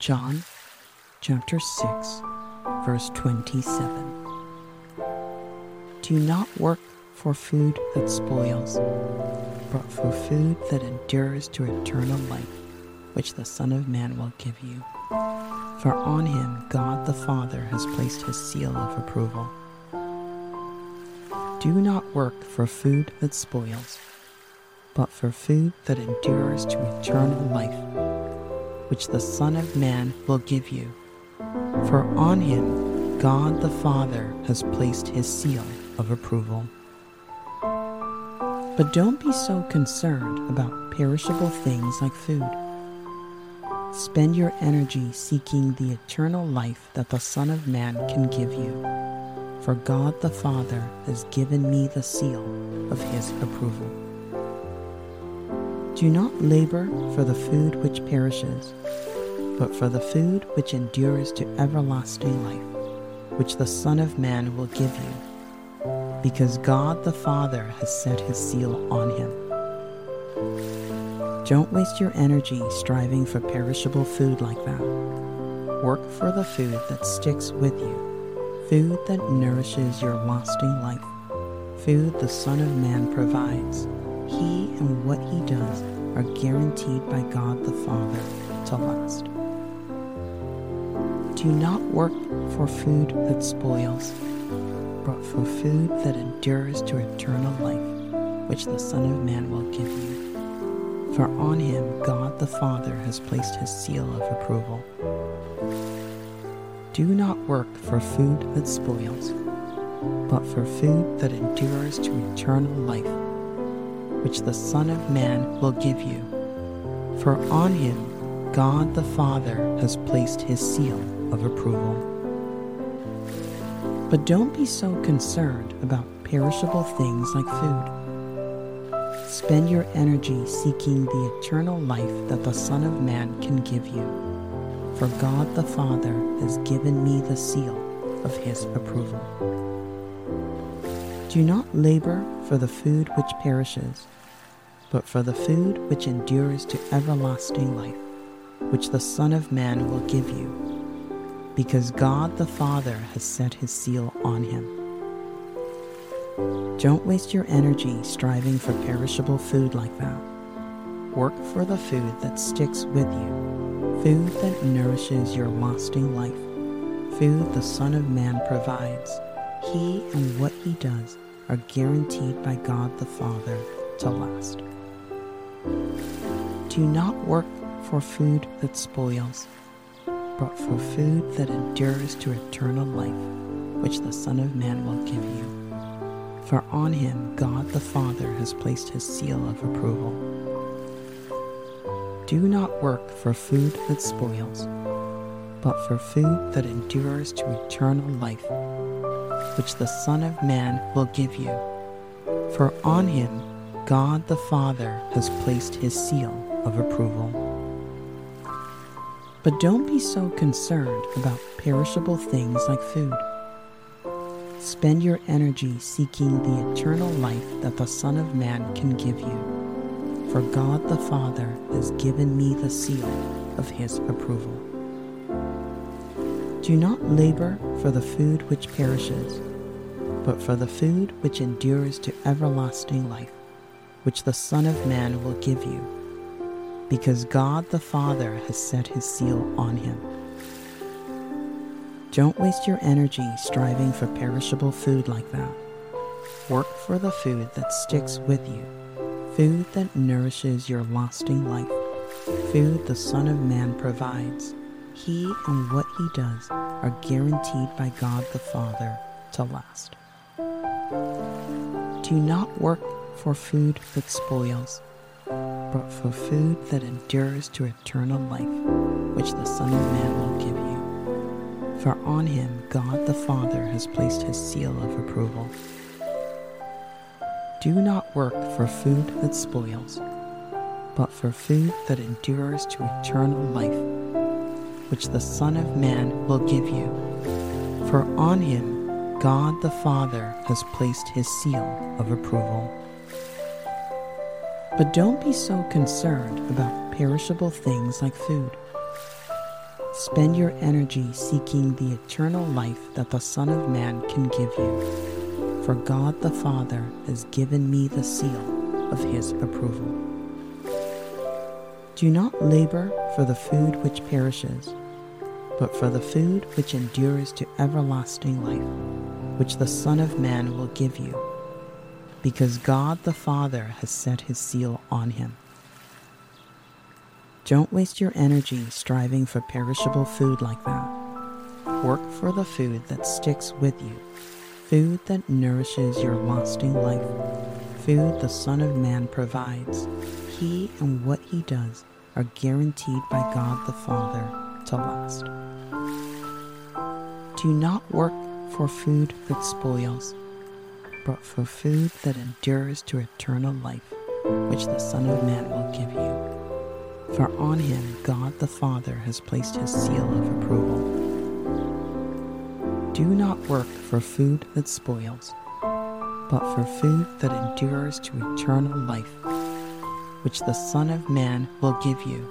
John chapter 6, verse 27. Do not work for food that spoils, but for food that endures to eternal life, which the Son of Man will give you. For on him God the Father has placed his seal of approval. Do not work for food that spoils, but for food that endures to eternal life which the Son of Man will give you. For on him God the Father has placed his seal of approval. But don't be so concerned about perishable things like food. Spend your energy seeking the eternal life that the Son of Man can give you. For God the Father has given me the seal of his approval. Do not labor for the food which perishes, but for the food which endures to everlasting life, which the Son of Man will give you, because God the Father has set his seal on him. Don't waste your energy striving for perishable food like that. Work for the food that sticks with you, food that nourishes your lasting life, food the Son of Man provides he and what he does are guaranteed by God the Father to last. Do not work for food that spoils, but for food that endures to eternal life, which the Son of Man will give you. For on him God the Father has placed his seal of approval. Do not work for food that spoils, but for food that endures to eternal life which the Son of Man will give you. For on him God the Father has placed his seal of approval. But don't be so concerned about perishable things like food. Spend your energy seeking the eternal life that the Son of Man can give you. For God the Father has given me the seal of his approval. Do not labor for the food which perishes, but for the food which endures to everlasting life, which the Son of Man will give you, because God the Father has set his seal on him. Don't waste your energy striving for perishable food like that. Work for the food that sticks with you, food that nourishes your lasting life, food the Son of Man provides. He and what he does are guaranteed by God the Father to last. Do not work for food that spoils, but for food that endures to eternal life, which the Son of Man will give you. For on him God the Father has placed his seal of approval. Do not work for food that spoils, but for food that endures to eternal life, which the Son of Man will give you. For on him God the Father has placed his seal of approval. But don't be so concerned about perishable things like food. Spend your energy seeking the eternal life that the Son of Man can give you. For God the Father has given me the seal of his approval. Do not labor for the food which perishes, but for the food which endures to everlasting life, which the Son of Man will give you, because God the Father has set his seal on him. Don't waste your energy striving for perishable food like that. Work for the food that sticks with you, food that nourishes your lasting life, food the Son of Man provides. He and what he does are guaranteed by God the Father to last. Do not work for food that spoils, but for food that endures to eternal life, which the Son of Man will give you. For on him God the Father has placed his seal of approval. Do not work for food that spoils, but for food that endures to eternal life, which the Son of Man will give you. For on him God the Father has placed his seal of approval. But don't be so concerned about perishable things like food. Spend your energy seeking the eternal life that the Son of Man can give you. For God the Father has given me the seal of his approval. Do not labor for the food which perishes, but for the food which endures to everlasting life, which the Son of Man will give you, because God the Father has set his seal on him. Don't waste your energy striving for perishable food like that. Work for the food that sticks with you, food that nourishes your lasting life, food the Son of Man provides. He and what he does are guaranteed by God the Father to last. Do not work for food that spoils, but for food that endures to eternal life, which the Son of Man will give you for on him God the Father has placed his seal of approval. Do not work for food that spoils, but for food that endures to eternal life, which the Son of Man will give you.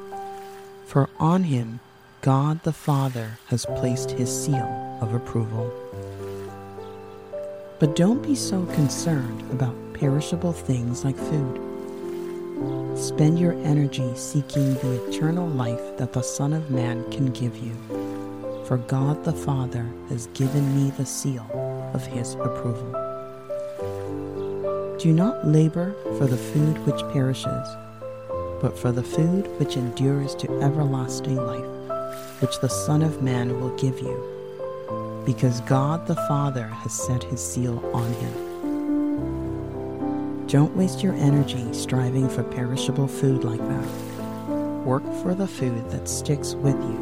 For on him God the Father has placed his seal of approval. But don't be so concerned about perishable things like food Spend your energy seeking the eternal life that the Son of Man can give you. For God the Father has given me the seal of his approval. Do not labor for the food which perishes, but for the food which endures to everlasting life, which the Son of Man will give you, because God the Father has set his seal on him. Don't waste your energy striving for perishable food like that. Work for the food that sticks with you,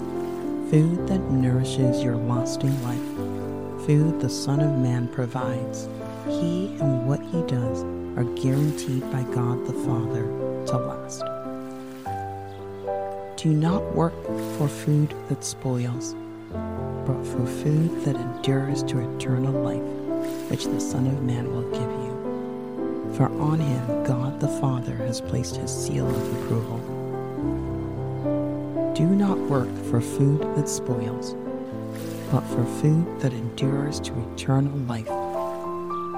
food that nourishes your lasting life, food the Son of Man provides. He and what he does are guaranteed by God the Father to last. Do not work for food that spoils, but for food that endures to eternal life, which the Son of Man will give you for on him God the Father has placed his seal of approval. Do not work for food that spoils, but for food that endures to eternal life,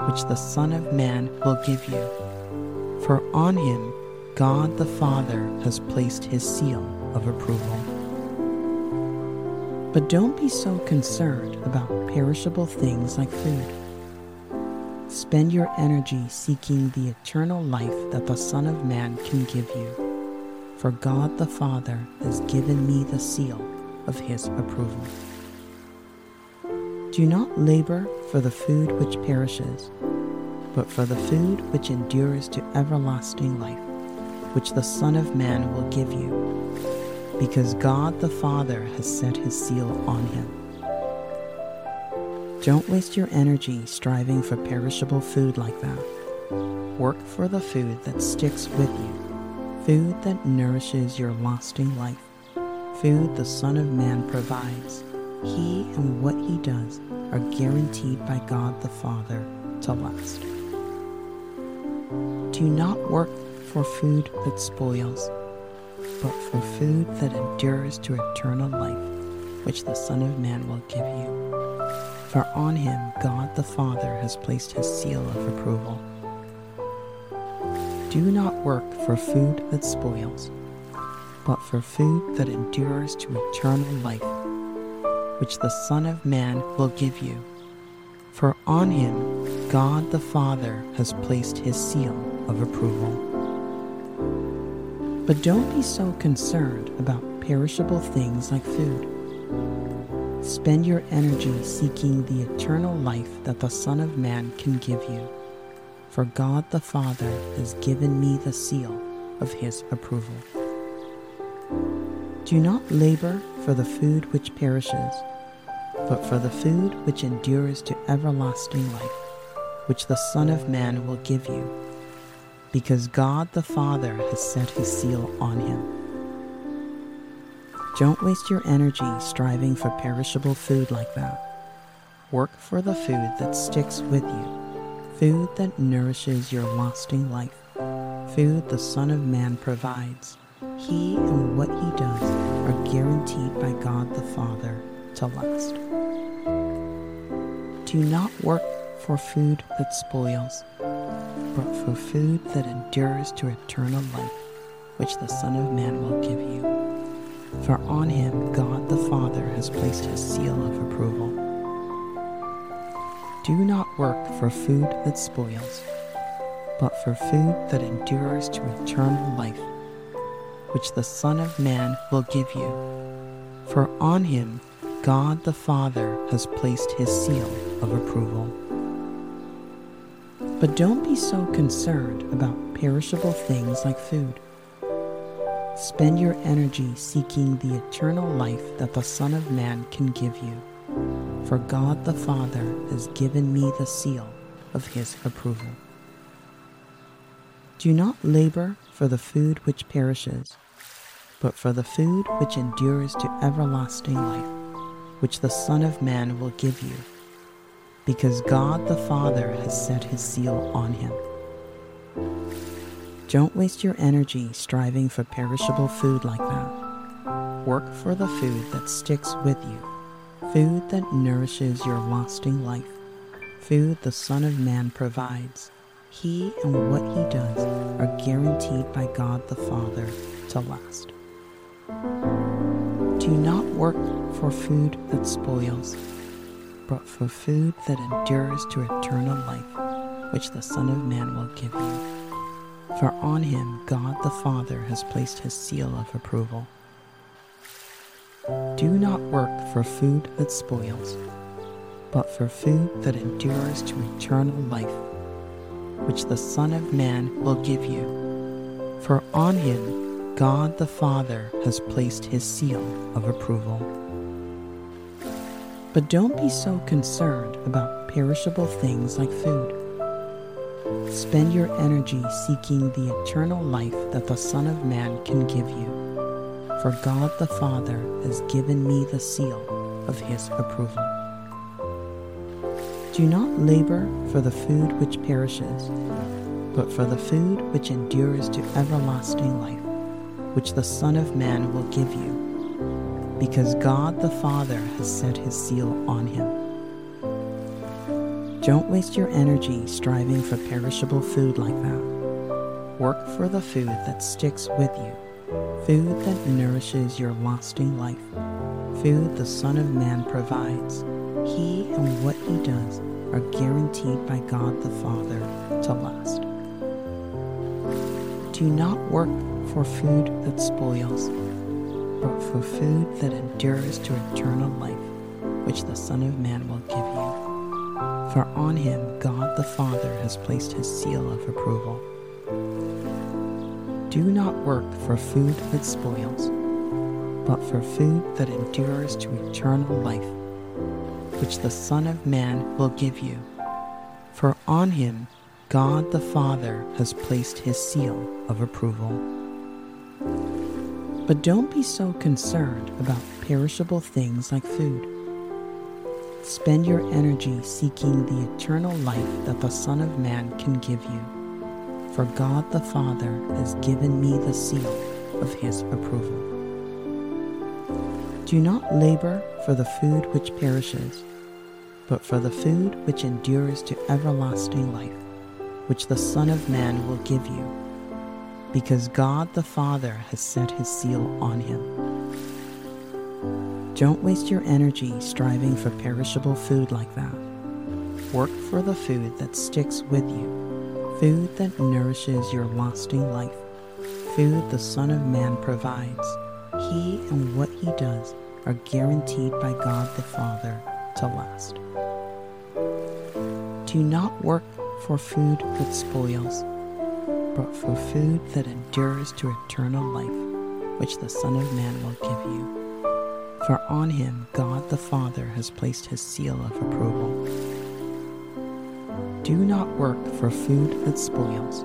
which the Son of Man will give you. For on him God the Father has placed his seal of approval. But don't be so concerned about perishable things like food Spend your energy seeking the eternal life that the Son of Man can give you. For God the Father has given me the seal of his approval. Do not labor for the food which perishes, but for the food which endures to everlasting life, which the Son of Man will give you, because God the Father has set his seal on him. Don't waste your energy striving for perishable food like that. Work for the food that sticks with you, food that nourishes your lasting life, food the Son of Man provides. He and what he does are guaranteed by God the Father to last. Do not work for food that spoils, but for food that endures to eternal life, which the Son of Man will give you for on him God the Father has placed his seal of approval. Do not work for food that spoils, but for food that endures to eternal life, which the Son of Man will give you. For on him God the Father has placed his seal of approval. But don't be so concerned about perishable things like food Spend your energy seeking the eternal life that the Son of Man can give you. For God the Father has given me the seal of his approval. Do not labor for the food which perishes, but for the food which endures to everlasting life, which the Son of Man will give you, because God the Father has set his seal on him. Don't waste your energy striving for perishable food like that. Work for the food that sticks with you, food that nourishes your lasting life, food the Son of Man provides. He and what he does are guaranteed by God the Father to last. Do not work for food that spoils, but for food that endures to eternal life, which the Son of Man will give you. For on him God the Father has placed his seal of approval. Do not work for food that spoils, but for food that endures to eternal life, which the Son of Man will give you. For on him God the Father has placed his seal of approval. But don't be so concerned about perishable things like food. Spend your energy seeking the eternal life that the Son of Man can give you. For God the Father has given me the seal of his approval. Do not labor for the food which perishes, but for the food which endures to everlasting life, which the Son of Man will give you, because God the Father has set his seal on him. Don't waste your energy striving for perishable food like that. Work for the food that sticks with you, food that nourishes your lasting life, food the Son of Man provides. He and what he does are guaranteed by God the Father to last. Do not work for food that spoils, but for food that endures to eternal life, which the Son of Man will give you. For on him God the Father has placed his seal of approval. Do not work for food that spoils, but for food that endures to eternal life, which the Son of Man will give you. For on him God the Father has placed his seal of approval. But don't be so concerned about perishable things like food. Spend your energy seeking the eternal life that the Son of Man can give you. For God the Father has given me the seal of his approval. Do not labor for the food which perishes, but for the food which endures to everlasting life, which the Son of Man will give you, because God the Father has set his seal on him. Don't waste your energy striving for perishable food like that. Work for the food that sticks with you, food that nourishes your lasting life, food the Son of Man provides. He and what he does are guaranteed by God the Father to last. Do not work for food that spoils, but for food that endures to eternal life, which the Son of Man will give you for on him God the Father has placed his seal of approval. Do not work for food that spoils, but for food that endures to eternal life, which the Son of Man will give you. For on him God the Father has placed his seal of approval. But don't be so concerned about perishable things like food Spend your energy seeking the eternal life that the Son of Man can give you. For God the Father has given me the seal of his approval. Do not labor for the food which perishes, but for the food which endures to everlasting life, which the Son of Man will give you, because God the Father has set his seal on him. Don't waste your energy striving for perishable food like that. Work for the food that sticks with you, food that nourishes your lasting life, food the Son of Man provides. He and what he does are guaranteed by God the Father to last. Do not work for food that spoils, but for food that endures to eternal life, which the Son of Man will give you for on him God the Father has placed his seal of approval. Do not work for food that spoils,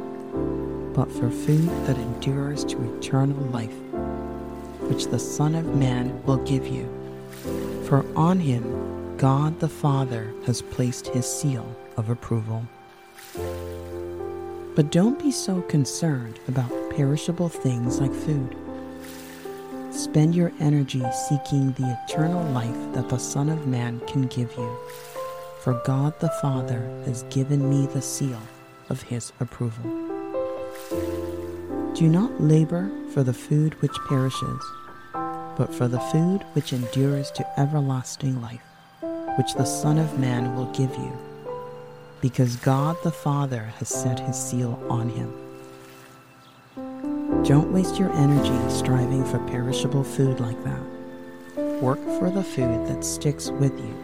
but for food that endures to eternal life, which the Son of Man will give you. For on him God the Father has placed his seal of approval. But don't be so concerned about perishable things like food Spend your energy seeking the eternal life that the Son of Man can give you. For God the Father has given me the seal of his approval. Do not labor for the food which perishes, but for the food which endures to everlasting life, which the Son of Man will give you, because God the Father has set his seal on him. Don't waste your energy striving for perishable food like that. Work for the food that sticks with you,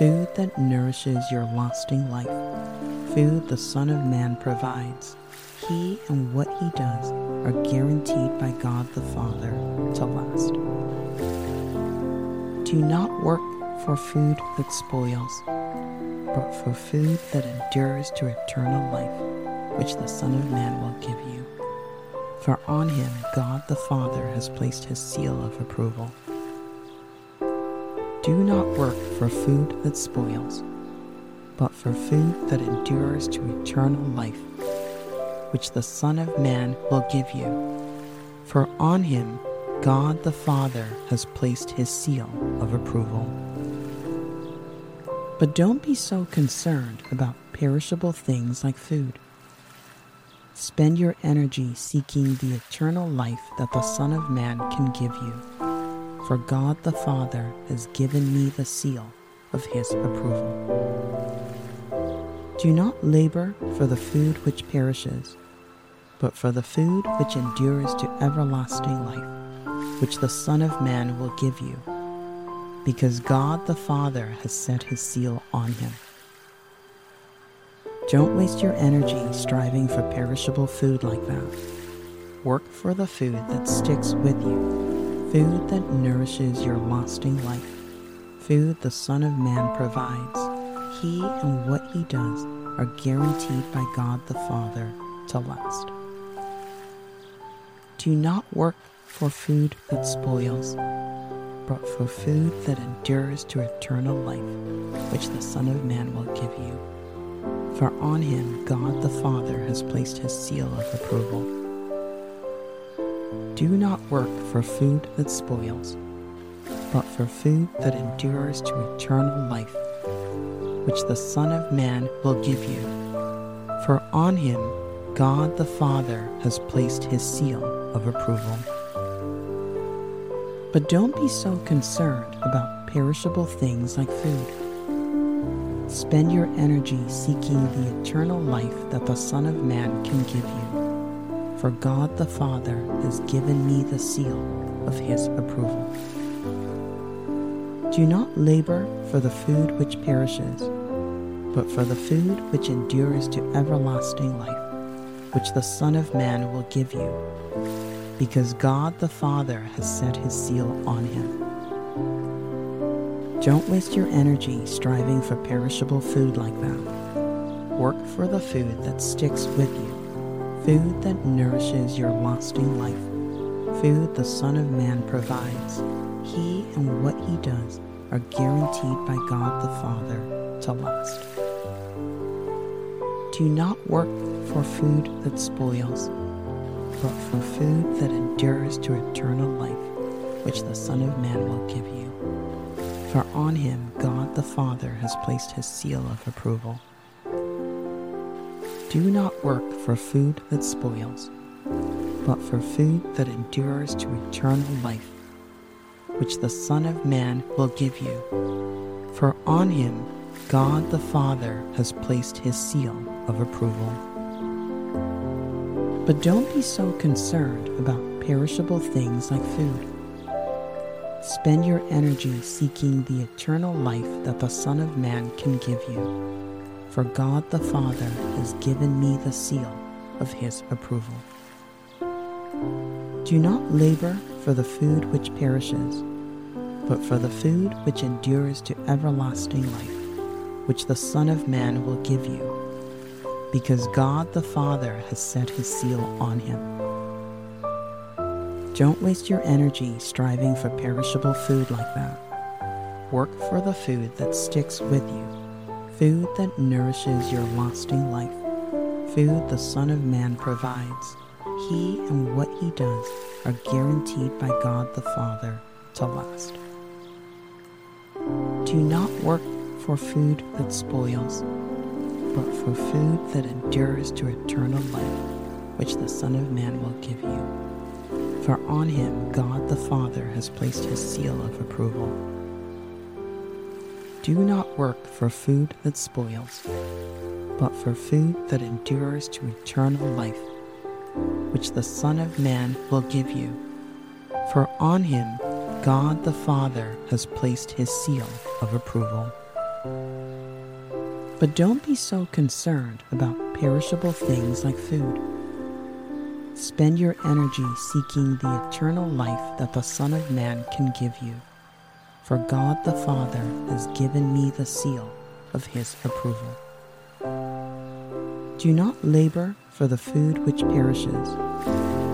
food that nourishes your lasting life, food the Son of Man provides. He and what he does are guaranteed by God the Father to last. Do not work for food that spoils, but for food that endures to eternal life, which the Son of Man will give you for on him God the Father has placed his seal of approval. Do not work for food that spoils, but for food that endures to eternal life, which the Son of Man will give you. For on him God the Father has placed his seal of approval. But don't be so concerned about perishable things like food Spend your energy seeking the eternal life that the Son of Man can give you. For God the Father has given me the seal of his approval. Do not labor for the food which perishes, but for the food which endures to everlasting life, which the Son of Man will give you, because God the Father has set his seal on him. Don't waste your energy striving for perishable food like that. Work for the food that sticks with you, food that nourishes your lasting life, food the Son of Man provides. He and what he does are guaranteed by God the Father to last. Do not work for food that spoils, but for food that endures to eternal life, which the Son of Man will give you for on him God the Father has placed his seal of approval. Do not work for food that spoils, but for food that endures to eternal life, which the Son of Man will give you. For on him God the Father has placed his seal of approval. But don't be so concerned about perishable things like food Spend your energy seeking the eternal life that the Son of Man can give you. For God the Father has given me the seal of his approval. Do not labor for the food which perishes, but for the food which endures to everlasting life, which the Son of Man will give you, because God the Father has set his seal on him. Don't waste your energy striving for perishable food like that. Work for the food that sticks with you, food that nourishes your lasting life, food the Son of Man provides. He and what he does are guaranteed by God the Father to last. Do not work for food that spoils, but for food that endures to eternal life, which the Son of Man will give you for on him God the Father has placed his seal of approval. Do not work for food that spoils, but for food that endures to eternal life, which the Son of Man will give you. For on him God the Father has placed his seal of approval. But don't be so concerned about perishable things like food Spend your energy seeking the eternal life that the Son of Man can give you. For God the Father has given me the seal of his approval. Do not labor for the food which perishes, but for the food which endures to everlasting life, which the Son of Man will give you, because God the Father has set his seal on him. Don't waste your energy striving for perishable food like that. Work for the food that sticks with you, food that nourishes your lasting life, food the Son of Man provides. He and what he does are guaranteed by God the Father to last. Do not work for food that spoils, but for food that endures to eternal life, which the Son of Man will give you. For on him God the Father has placed his seal of approval. Do not work for food that spoils, but for food that endures to eternal life, which the Son of Man will give you. For on him God the Father has placed his seal of approval. But don't be so concerned about perishable things like food. Spend your energy seeking the eternal life that the Son of Man can give you. For God the Father has given me the seal of his approval. Do not labor for the food which perishes,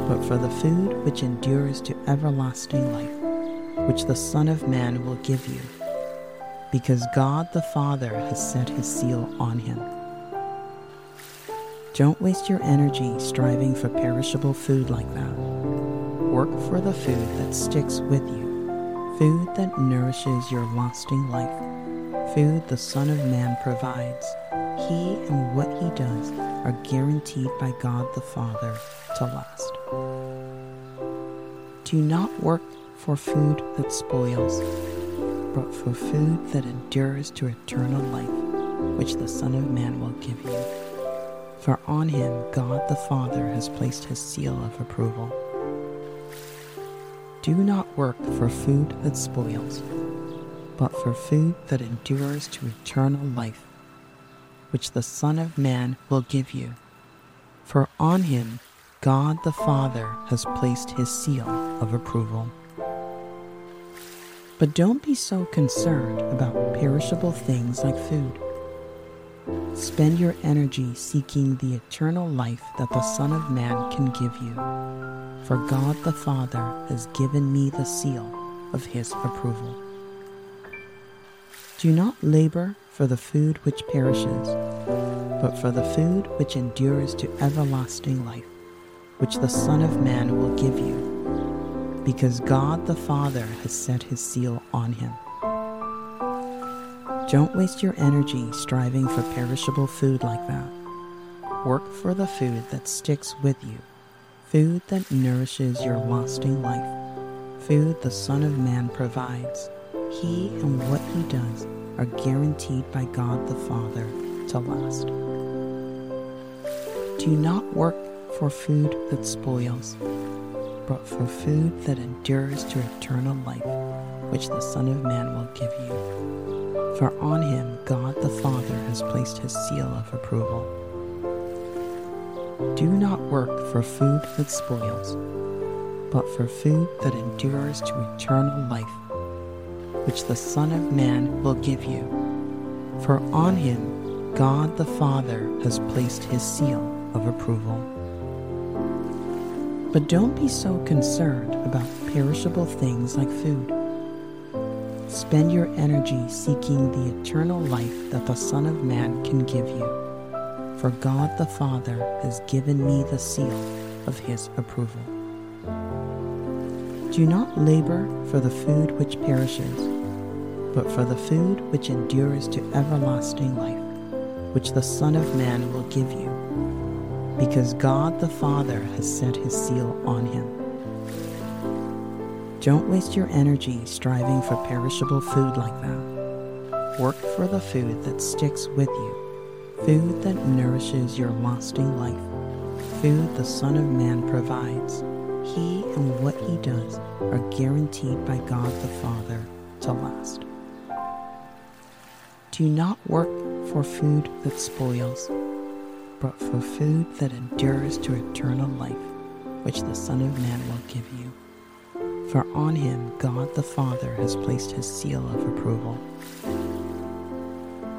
but for the food which endures to everlasting life which the Son of Man will give you, because God the Father has set his seal on him. Don't waste your energy striving for perishable food like that. Work for the food that sticks with you, food that nourishes your lasting life, food the Son of Man provides. He and what he does are guaranteed by God the Father to last. Do not work for food that spoils, but for food that endures to eternal life, which the Son of Man will give you. For on him God the Father has placed his seal of approval. Do not work for food that spoils, but for food that endures to eternal life, which the Son of Man will give you. For on him God the Father has placed his seal of approval. But don't be so concerned about perishable things like food. Spend your energy seeking the eternal life that the Son of Man can give you. For God the Father has given me the seal of his approval. Do not labor for the food which perishes, but for the food which endures to everlasting life, which the Son of Man will give you because God the Father has set his seal on him. Don't waste your energy striving for perishable food like that. Work for the food that sticks with you, food that nourishes your lasting life, food the Son of Man provides. He and what he does are guaranteed by God the Father to last. Do not work for food that spoils but for food that endures to eternal life, which the Son of Man will give you. For on him God the Father has placed his seal of approval. Do not work for food that spoils, but for food that endures to eternal life, which the Son of Man will give you. For on him God the Father has placed his seal of approval. But don't be so concerned about perishable things like food. Spend your energy seeking the eternal life that the Son of Man can give you. For God the Father has given me the seal of his approval. Do not labor for the food which perishes, but for the food which endures to everlasting life, which the Son of Man will give you because God the Father has set his seal on him. Don't waste your energy striving for perishable food like that. Work for the food that sticks with you, food that nourishes your lasting life, food the Son of Man provides. He and what he does are guaranteed by God the Father to last. Do not work for food that spoils but for food that endures to eternal life, which the Son of Man will give you. For on him God the Father has placed his seal of approval.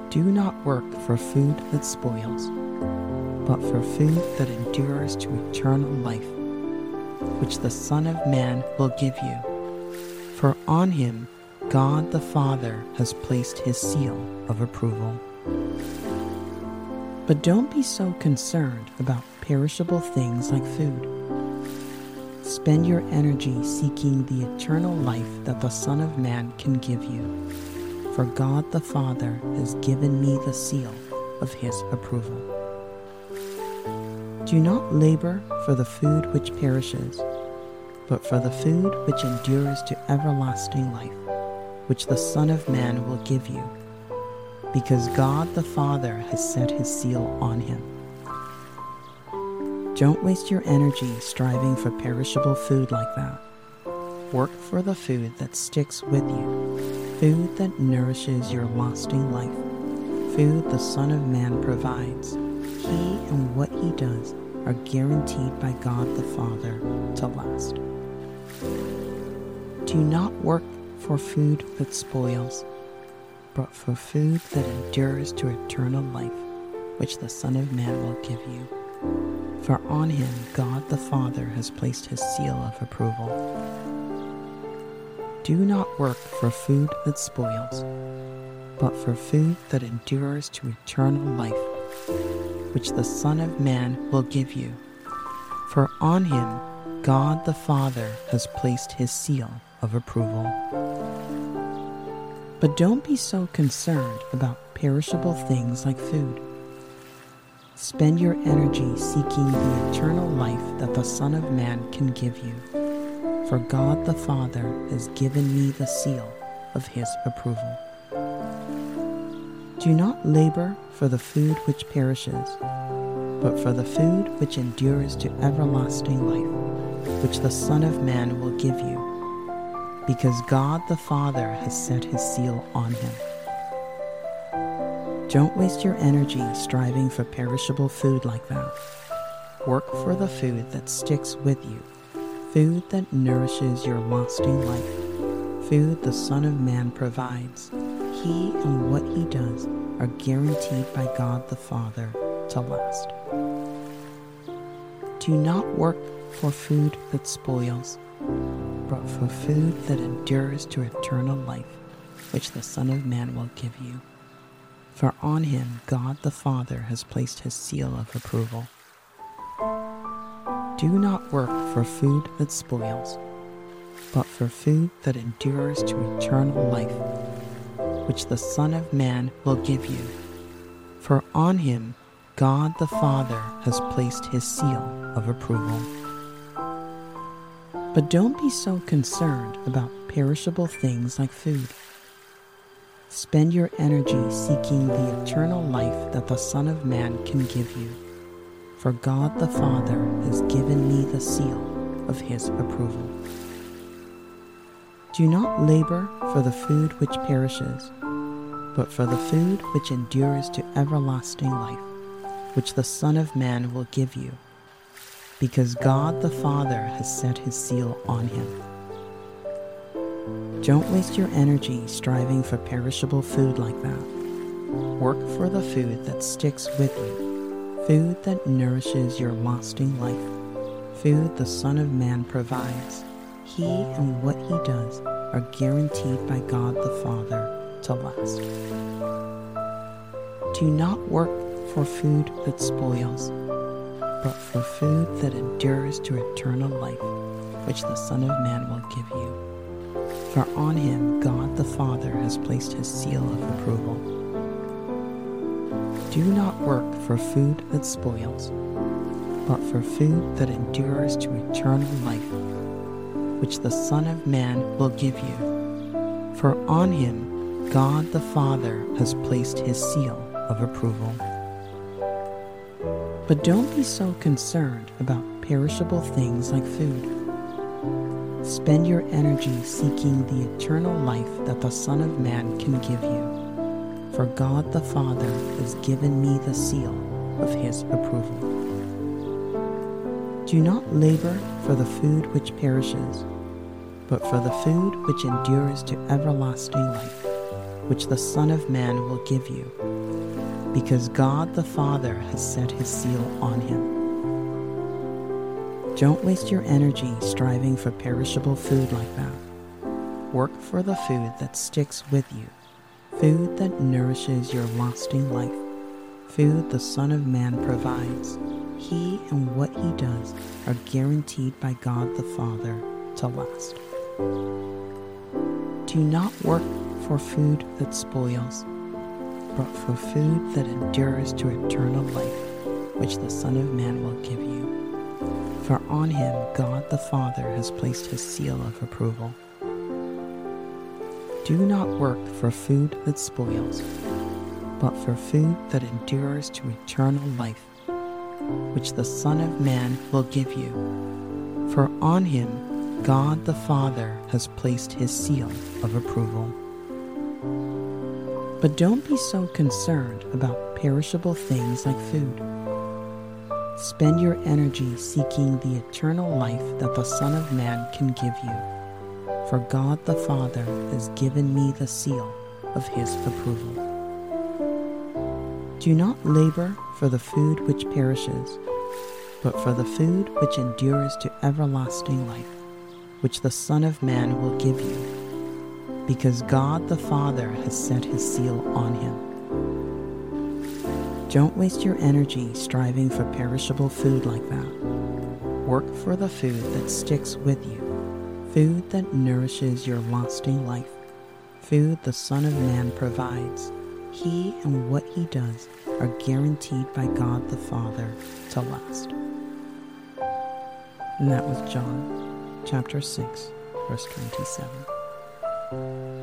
Do not work for food that spoils, but for food that endures to eternal life, which the Son of Man will give you. For on him God the Father has placed his seal of approval. But don't be so concerned about perishable things like food. Spend your energy seeking the eternal life that the Son of Man can give you. For God the Father has given me the seal of his approval. Do not labor for the food which perishes, but for the food which endures to everlasting life, which the Son of Man will give you, because God the Father has set his seal on him. Don't waste your energy striving for perishable food like that. Work for the food that sticks with you, food that nourishes your lasting life, food the Son of Man provides. He and what he does are guaranteed by God the Father to last. Do not work for food that spoils, but for food that endures to eternal life, which the Son of Man will give you. For on him God the Father has placed his seal of approval. Do not work for food that spoils, but for food that endures to eternal life, which the Son of Man will give you. For on him God the Father has placed his seal of approval. But don't be so concerned about perishable things like food. Spend your energy seeking the eternal life that the Son of Man can give you. For God the Father has given me the seal of his approval. Do not labor for the food which perishes, but for the food which endures to everlasting life, which the Son of Man will give you, because God the Father has set his seal on him. Don't waste your energy striving for perishable food like that. Work for the food that sticks with you, food that nourishes your lasting life, food the Son of Man provides. He and what he does are guaranteed by God the Father to last. Do not work for food that spoils, but for food that endures to eternal life, which the Son of Man will give you for on him God the Father has placed his seal of approval. Do not work for food that spoils, but for food that endures to eternal life, which the Son of Man will give you. For on him God the Father has placed his seal of approval. But don't be so concerned about perishable things like food Spend your energy seeking the eternal life that the Son of Man can give you. For God the Father has given me the seal of his approval. Do not labor for the food which perishes, but for the food which endures to everlasting life, which the Son of Man will give you, because God the Father has set his seal on him. Don't waste your energy striving for perishable food like that. Work for the food that sticks with you, food that nourishes your lasting life, food the Son of Man provides. He and what he does are guaranteed by God the Father to last. Do not work for food that spoils, but for food that endures to eternal life, which the Son of Man will give you for on him God the Father has placed his seal of approval. Do not work for food that spoils, but for food that endures to eternal life, which the Son of Man will give you. For on him God the Father has placed his seal of approval. But don't be so concerned about perishable things like food Spend your energy seeking the eternal life that the Son of Man can give you. For God the Father has given me the seal of his approval. Do not labor for the food which perishes, but for the food which endures to everlasting life, which the Son of Man will give you, because God the Father has set his seal on him. Don't waste your energy striving for perishable food like that. Work for the food that sticks with you, food that nourishes your lasting life, food the Son of Man provides. he and what he does are guaranteed by God the Father to last. Do not work for food that spoils, but for food that endures to eternal life, which the Son of Man will give you. For on him God the Father has placed his seal of approval. Do not work for food that spoils, but for food that endures to eternal life, which the Son of Man will give you. For on him God the Father has placed his seal of approval. But don't be so concerned about perishable things like food. Spend your energy seeking the eternal life that the Son of Man can give you. For God the Father has given me the seal of his approval. Do not labor for the food which perishes, but for the food which endures to everlasting life, which the Son of Man will give you because God the Father has set his seal on him. Don't waste your energy striving for perishable food like that. Work for the food that sticks with you, food that nourishes your lasting life, food the Son of Man provides. He and what he does are guaranteed by God the Father to last. And that was John chapter 6, verse 27. Thank you.